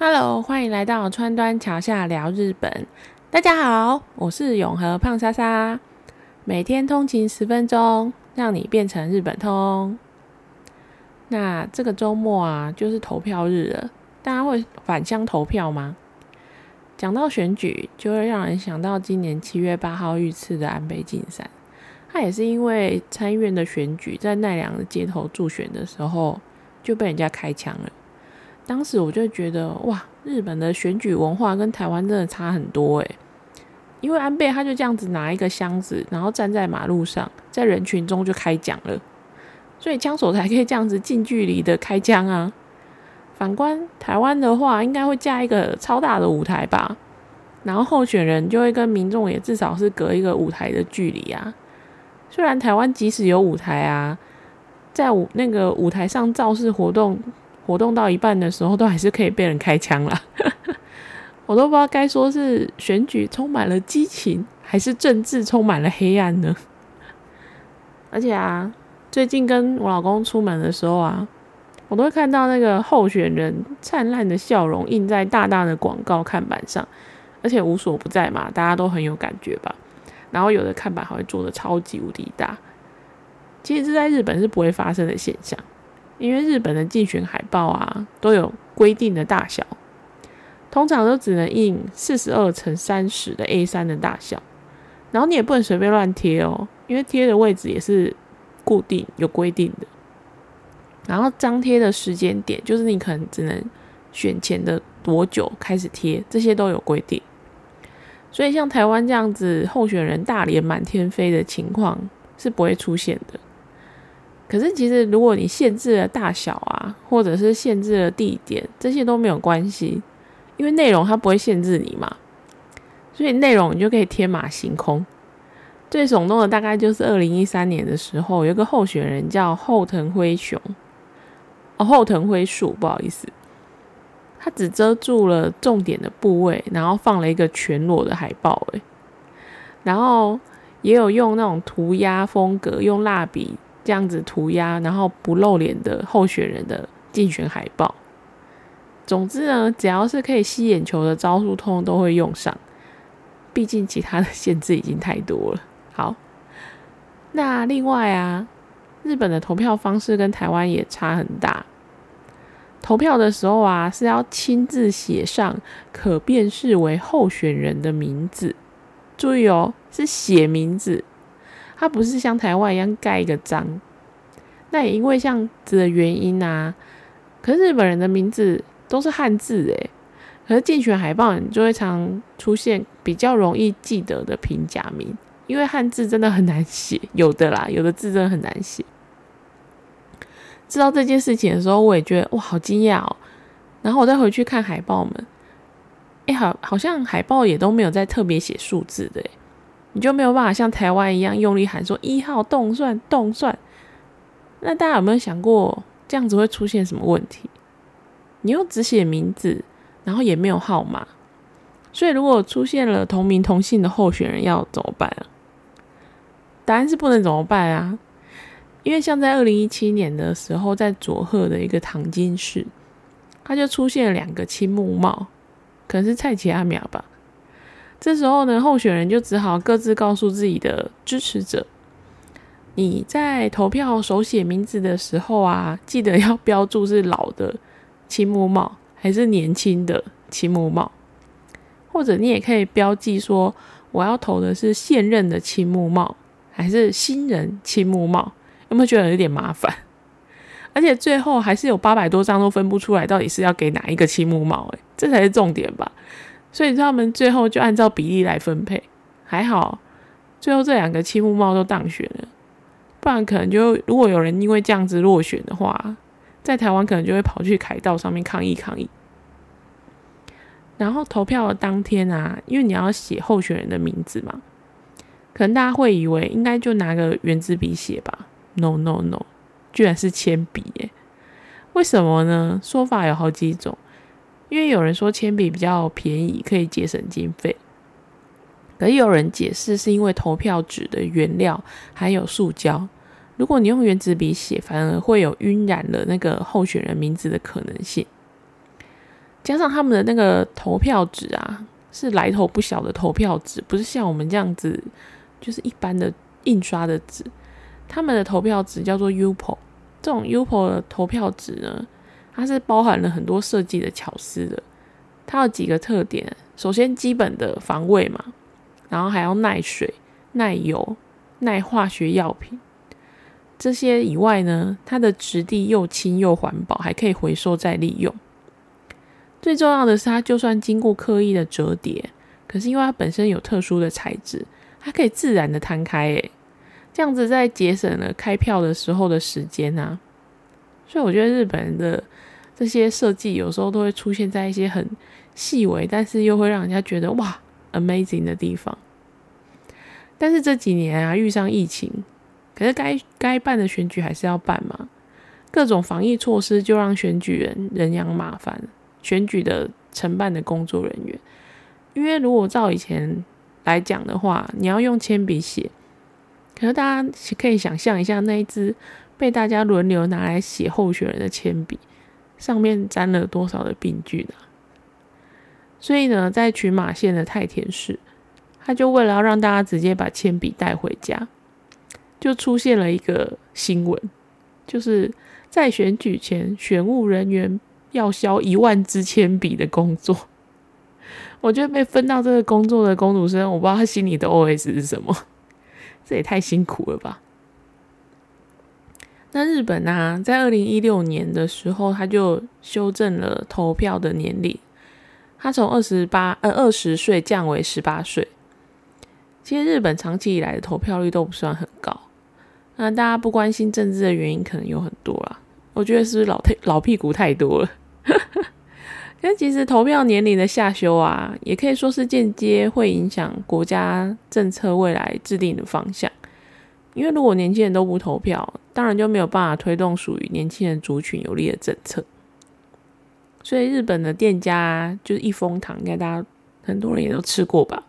Hello，欢迎来到川端桥下聊日本。大家好，我是永和胖莎莎。每天通勤十分钟，让你变成日本通。那这个周末啊，就是投票日了，大家会返乡投票吗？讲到选举，就会让人想到今年七月八号遇刺的安倍晋三。他也是因为参议院的选举，在奈良的街头助选的时候，就被人家开枪了。当时我就觉得，哇，日本的选举文化跟台湾真的差很多诶。因为安倍他就这样子拿一个箱子，然后站在马路上，在人群中就开讲了，所以枪手才可以这样子近距离的开枪啊。反观台湾的话，应该会架一个超大的舞台吧，然后候选人就会跟民众也至少是隔一个舞台的距离啊。虽然台湾即使有舞台啊，在舞那个舞台上造势活动。活动到一半的时候，都还是可以被人开枪了。我都不知道该说是选举充满了激情，还是政治充满了黑暗呢？而且啊，最近跟我老公出门的时候啊，我都会看到那个候选人灿烂的笑容印在大大的广告看板上，而且无所不在嘛，大家都很有感觉吧。然后有的看板还会做的超级无敌大，其实这在日本是不会发生的现象。因为日本的竞选海报啊都有规定的大小，通常都只能印四十二乘三十的 A 三的大小，然后你也不能随便乱贴哦，因为贴的位置也是固定有规定的。然后张贴的时间点，就是你可能只能选前的多久开始贴，这些都有规定。所以像台湾这样子候选人大连满天飞的情况是不会出现的。可是，其实如果你限制了大小啊，或者是限制了地点，这些都没有关系，因为内容它不会限制你嘛，所以内容你就可以天马行空。最耸动的大概就是二零一三年的时候，有个候选人叫后藤辉雄，哦，后藤辉树，不好意思，他只遮住了重点的部位，然后放了一个全裸的海报，诶，然后也有用那种涂鸦风格，用蜡笔。这样子涂鸦，然后不露脸的候选人的竞选海报。总之呢，只要是可以吸眼球的招数，通通都会用上。毕竟其他的限制已经太多了。好，那另外啊，日本的投票方式跟台湾也差很大。投票的时候啊，是要亲自写上可辨识为候选人的名字。注意哦，是写名字。它不是像台湾一样盖一个章，那也因为这样子的原因啊。可是日本人的名字都是汉字诶，可是竞选海报你就会常出现比较容易记得的平假名，因为汉字真的很难写，有的啦，有的字真的很难写。知道这件事情的时候，我也觉得哇，好惊讶哦。然后我再回去看海报们，哎，好，好像海报也都没有在特别写数字的诶。你就没有办法像台湾一样用力喊说一号动算动算，那大家有没有想过这样子会出现什么问题？你又只写名字，然后也没有号码，所以如果出现了同名同姓的候选人要怎么办啊？答案是不能怎么办啊？因为像在二零一七年的时候，在佐贺的一个唐津市，它就出现了两个青木茂，可能是蔡奇阿苗吧。这时候呢，候选人就只好各自告诉自己的支持者：“你在投票手写名字的时候啊，记得要标注是老的青木茂还是年轻的青木茂，或者你也可以标记说我要投的是现任的青木茂还是新人青木茂。有没有觉得有点麻烦？而且最后还是有八百多张都分不出来，到底是要给哪一个青木茂？诶，这才是重点吧。”所以他们最后就按照比例来分配，还好，最后这两个青木茂都当选了，不然可能就如果有人因为这样子落选的话，在台湾可能就会跑去凯道上面抗议抗议。然后投票的当天啊，因为你要写候选人的名字嘛，可能大家会以为应该就拿个圆珠笔写吧？No No No，居然是铅笔耶！为什么呢？说法有好几种。因为有人说铅笔比较便宜，可以节省经费，可有人解释是因为投票纸的原料含有塑胶，如果你用原子笔写，反而会有晕染了那个候选人名字的可能性。加上他们的那个投票纸啊，是来头不小的投票纸，不是像我们这样子，就是一般的印刷的纸。他们的投票纸叫做 UPO，这种 UPO 的投票纸呢，它是包含了很多设计的巧思的。它有几个特点，首先基本的防卫嘛，然后还要耐水、耐油、耐化学药品。这些以外呢，它的质地又轻又环保，还可以回收再利用。最重要的是，它就算经过刻意的折叠，可是因为它本身有特殊的材质，它可以自然的摊开，诶，这样子在节省了开票的时候的时间啊。所以我觉得日本人的这些设计有时候都会出现在一些很细微，但是又会让人家觉得哇，amazing 的地方。但是这几年啊，遇上疫情。可是该该办的选举还是要办嘛，各种防疫措施就让选举人人仰马翻，选举的承办的工作人员，因为如果照以前来讲的话，你要用铅笔写，可是大家可以想象一下那一支被大家轮流拿来写候选人的铅笔，上面沾了多少的病菌啊！所以呢，在群马县的太田市，他就为了要让大家直接把铅笔带回家。就出现了一个新闻，就是在选举前，选务人员要销一万支铅笔的工作。我觉得被分到这个工作的工读生，我不知道他心里的 OS 是什么。这也太辛苦了吧？那日本呢，在二零一六年的时候，他就修正了投票的年龄，他从二十八呃二十岁降为十八岁。其实日本长期以来的投票率都不算很高。那大家不关心政治的原因可能有很多啦，我觉得是不是老太老屁股太多了？但其实投票年龄的下修啊，也可以说是间接会影响国家政策未来制定的方向。因为如果年轻人都不投票，当然就没有办法推动属于年轻人族群有利的政策。所以日本的店家就是益丰堂，应该大家很多人也都吃过吧？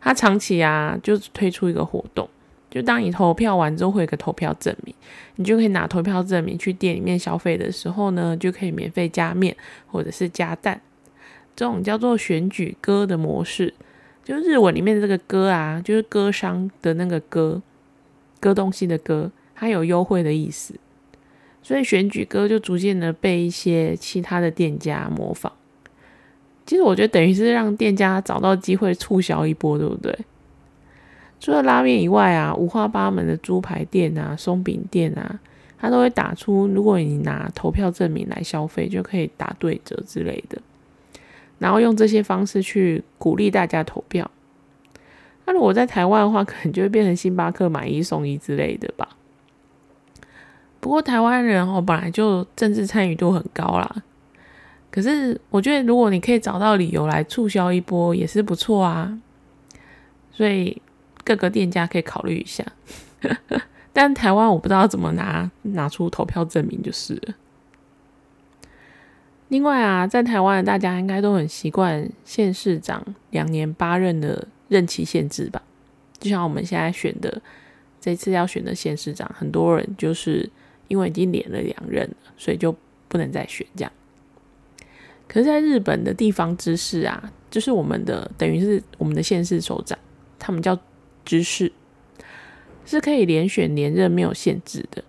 他长期啊就推出一个活动。就当你投票完之后，会有个投票证明，你就可以拿投票证明去店里面消费的时候呢，就可以免费加面或者是加蛋。这种叫做选举歌的模式，就日文里面的这个歌啊，就是歌商的那个歌，割东西的歌，它有优惠的意思，所以选举歌就逐渐的被一些其他的店家模仿。其实我觉得等于是让店家找到机会促销一波，对不对？除了拉面以外啊，五花八门的猪排店啊、松饼店啊，它都会打出，如果你拿投票证明来消费，就可以打对折之类的。然后用这些方式去鼓励大家投票。那如果在台湾的话，可能就会变成星巴克买一送一之类的吧。不过台湾人哦，本来就政治参与度很高啦。可是我觉得，如果你可以找到理由来促销一波，也是不错啊。所以。各个店家可以考虑一下，但台湾我不知道怎么拿拿出投票证明就是了。另外啊，在台湾的大家应该都很习惯县市长两年八任的任期限制吧？就像我们现在选的这次要选的县市长，很多人就是因为已经连了两任了，所以就不能再选这样。可是，在日本的地方知事啊，就是我们的等于是我们的县市首长，他们叫。知识是可以连选连任，没有限制的。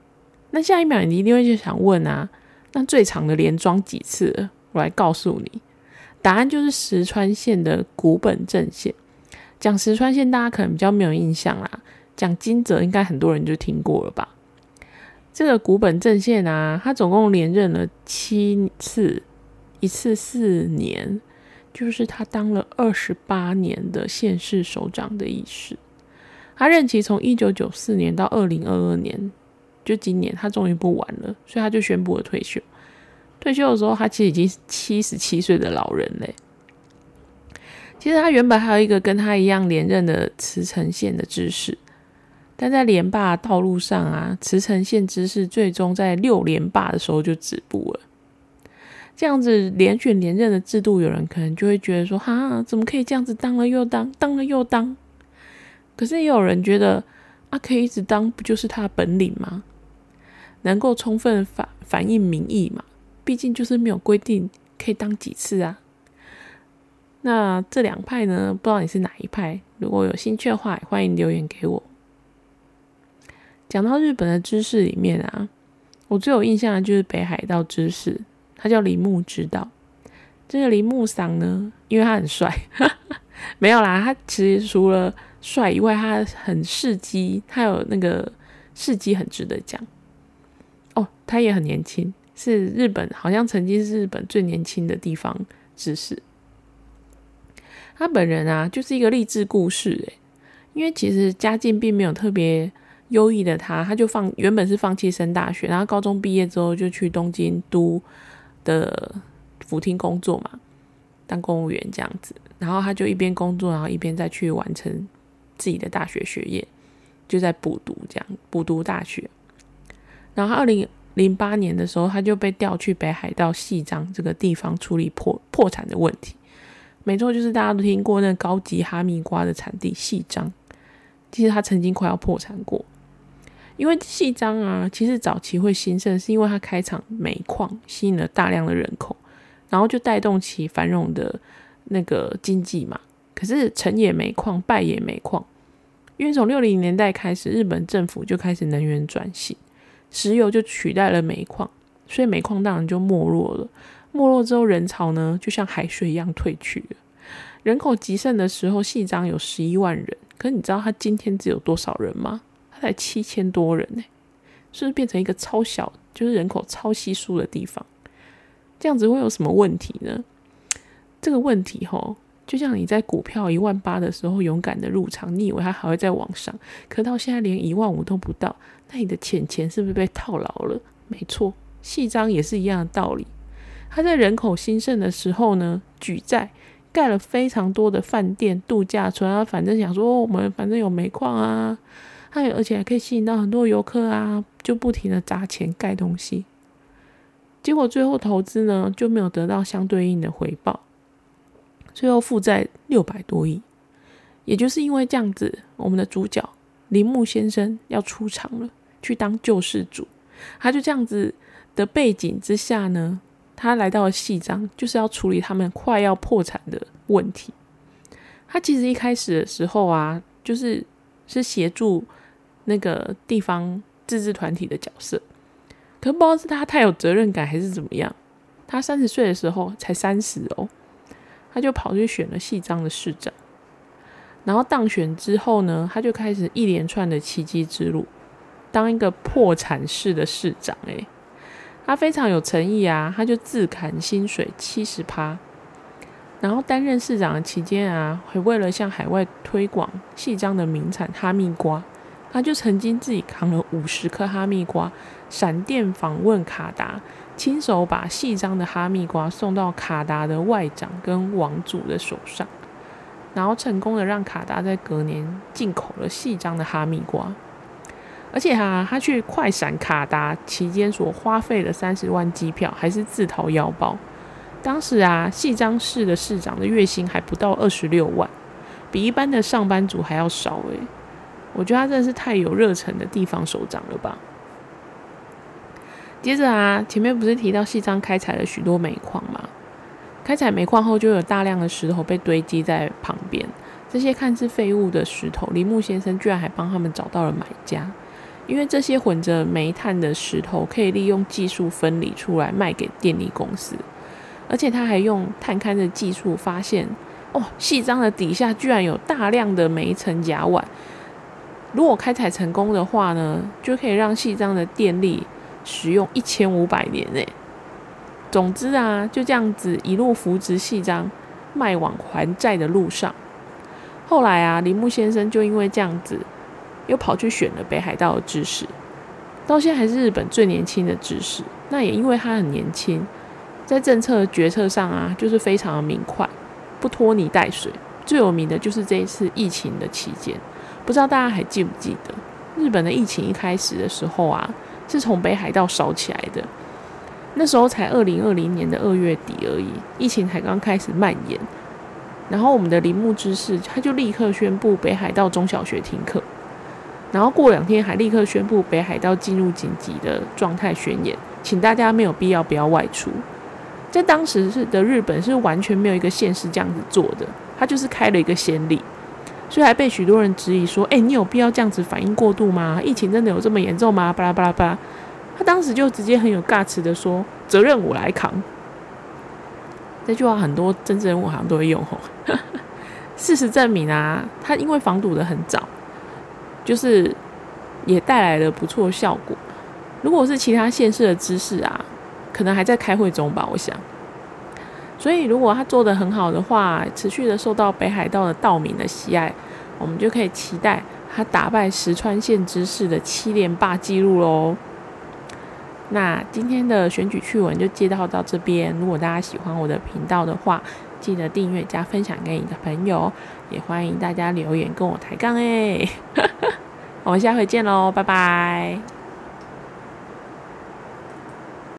那下一秒你一定会就想问啊，那最长的连庄几次？我来告诉你，答案就是石川县的古本镇县。讲石川县，大家可能比较没有印象啦。讲金泽，应该很多人就听过了吧？这个古本镇县啊，他总共连任了七次，一次四年，就是他当了二十八年的县市首长的意思。他任期从一九九四年到二零二二年，就今年他终于不玩了，所以他就宣布了退休。退休的时候，他其实已经七十七岁的老人嘞。其实他原本还有一个跟他一样连任的慈城县的知识，但在连霸道路上啊，慈城县知事最终在六连霸的时候就止步了。这样子连选连任的制度，有人可能就会觉得说：哈，怎么可以这样子当了又当，当了又当？可是也有人觉得，啊，可以一直当，不就是他的本领吗？能够充分反反映民意嘛？毕竟就是没有规定可以当几次啊？那这两派呢，不知道你是哪一派？如果有兴趣的话，欢迎留言给我。讲到日本的知识里面啊，我最有印象的就是北海道知识，他叫铃木知道。这个铃木桑呢，因为他很帅，没有啦，他其实除了帅以外，他很事迹，他有那个事迹很值得讲。哦，他也很年轻，是日本好像曾经是日本最年轻的地方知识。他本人啊，就是一个励志故事诶，因为其实家境并没有特别。优异的他，他就放原本是放弃升大学，然后高中毕业之后就去东京都的府厅工作嘛，当公务员这样子。然后他就一边工作，然后一边再去完成自己的大学学业，就在补读这样补读大学。然后二零零八年的时候，他就被调去北海道细章这个地方处理破破产的问题。没错，就是大家都听过那高级哈密瓜的产地细章，其实他曾经快要破产过。因为细章啊，其实早期会兴盛，是因为它开采煤矿，吸引了大量的人口，然后就带动起繁荣的那个经济嘛。可是成也煤矿，败也煤矿，因为从六零年代开始，日本政府就开始能源转型，石油就取代了煤矿，所以煤矿当然就没落了。没落之后，人潮呢就像海水一样退去了。人口极盛的时候，细章有十一万人，可你知道他今天只有多少人吗？他才七千多人呢，是不是变成一个超小，就是人口超稀疏的地方？这样子会有什么问题呢？这个问题吼，就像你在股票一万八的时候勇敢的入场，你以为它还会再往上，可到现在连一万五都不到，那你的钱钱是不是被套牢了？没错，细章也是一样的道理。他在人口兴盛的时候呢，举债盖了非常多的饭店、度假村啊，反正想说我们反正有煤矿啊。还有，而且还可以吸引到很多游客啊，就不停的砸钱盖东西，结果最后投资呢就没有得到相对应的回报，最后负债六百多亿。也就是因为这样子，我们的主角铃木先生要出场了，去当救世主。他就这样子的背景之下呢，他来到了细章，就是要处理他们快要破产的问题。他其实一开始的时候啊，就是是协助。那个地方自治团体的角色，可不知道是他太有责任感还是怎么样。他三十岁的时候才三十哦，他就跑去选了细章的市长，然后当选之后呢，他就开始一连串的奇迹之路，当一个破产市的市长。诶，他非常有诚意啊，他就自砍薪水七十趴，然后担任市长的期间啊，还为了向海外推广细章的名产哈密瓜。他就曾经自己扛了五十颗哈密瓜，闪电访问卡达，亲手把细张的哈密瓜送到卡达的外长跟王主的手上，然后成功的让卡达在隔年进口了细张的哈密瓜，而且哈，他去快闪卡达期间所花费的三十万机票，还是自掏腰包。当时啊，细张市的市长的月薪还不到二十六万，比一般的上班族还要少诶。我觉得他真的是太有热忱的地方首长了吧。接着啊，前面不是提到西章开采了许多煤矿吗？开采煤矿后，就有大量的石头被堆积在旁边。这些看似废物的石头，铃木先生居然还帮他们找到了买家。因为这些混着煤炭的石头可以利用技术分离出来卖给电力公司，而且他还用探勘的技术发现，哦，细章的底下居然有大量的煤层甲烷。如果开采成功的话呢，就可以让细章的电力使用一千五百年诶。总之啊，就这样子一路扶植细章，卖往还债的路上。后来啊，铃木先生就因为这样子，又跑去选了北海道的知识，到现在还是日本最年轻的知识。那也因为他很年轻，在政策决策上啊，就是非常的明快，不拖泥带水。最有名的就是这一次疫情的期间。不知道大家还记不记得，日本的疫情一开始的时候啊，是从北海道烧起来的。那时候才二零二零年的二月底而已，疫情才刚开始蔓延。然后我们的铃木知事他就立刻宣布北海道中小学停课，然后过两天还立刻宣布北海道进入紧急的状态宣言，请大家没有必要不要外出。在当时是的日本是完全没有一个县市这样子做的，他就是开了一个先例，所以还被许多人质疑说：“哎，你有必要这样子反应过度吗？疫情真的有这么严重吗？”巴拉巴拉巴拉，他当时就直接很有尬词的说：“责任我来扛。”这句话很多政治人物好像都会用吼。事实证明啊，他因为防堵的很早，就是也带来了不错效果。如果是其他县市的知识啊，可能还在开会中吧，我想。所以如果他做的很好的话，持续的受到北海道的道民的喜爱，我们就可以期待他打败石川县知事的七连霸记录喽。那今天的选举趣闻就介绍到这边。如果大家喜欢我的频道的话，记得订阅加分享给你的朋友，也欢迎大家留言跟我抬杠哎。我们下回见喽，拜拜。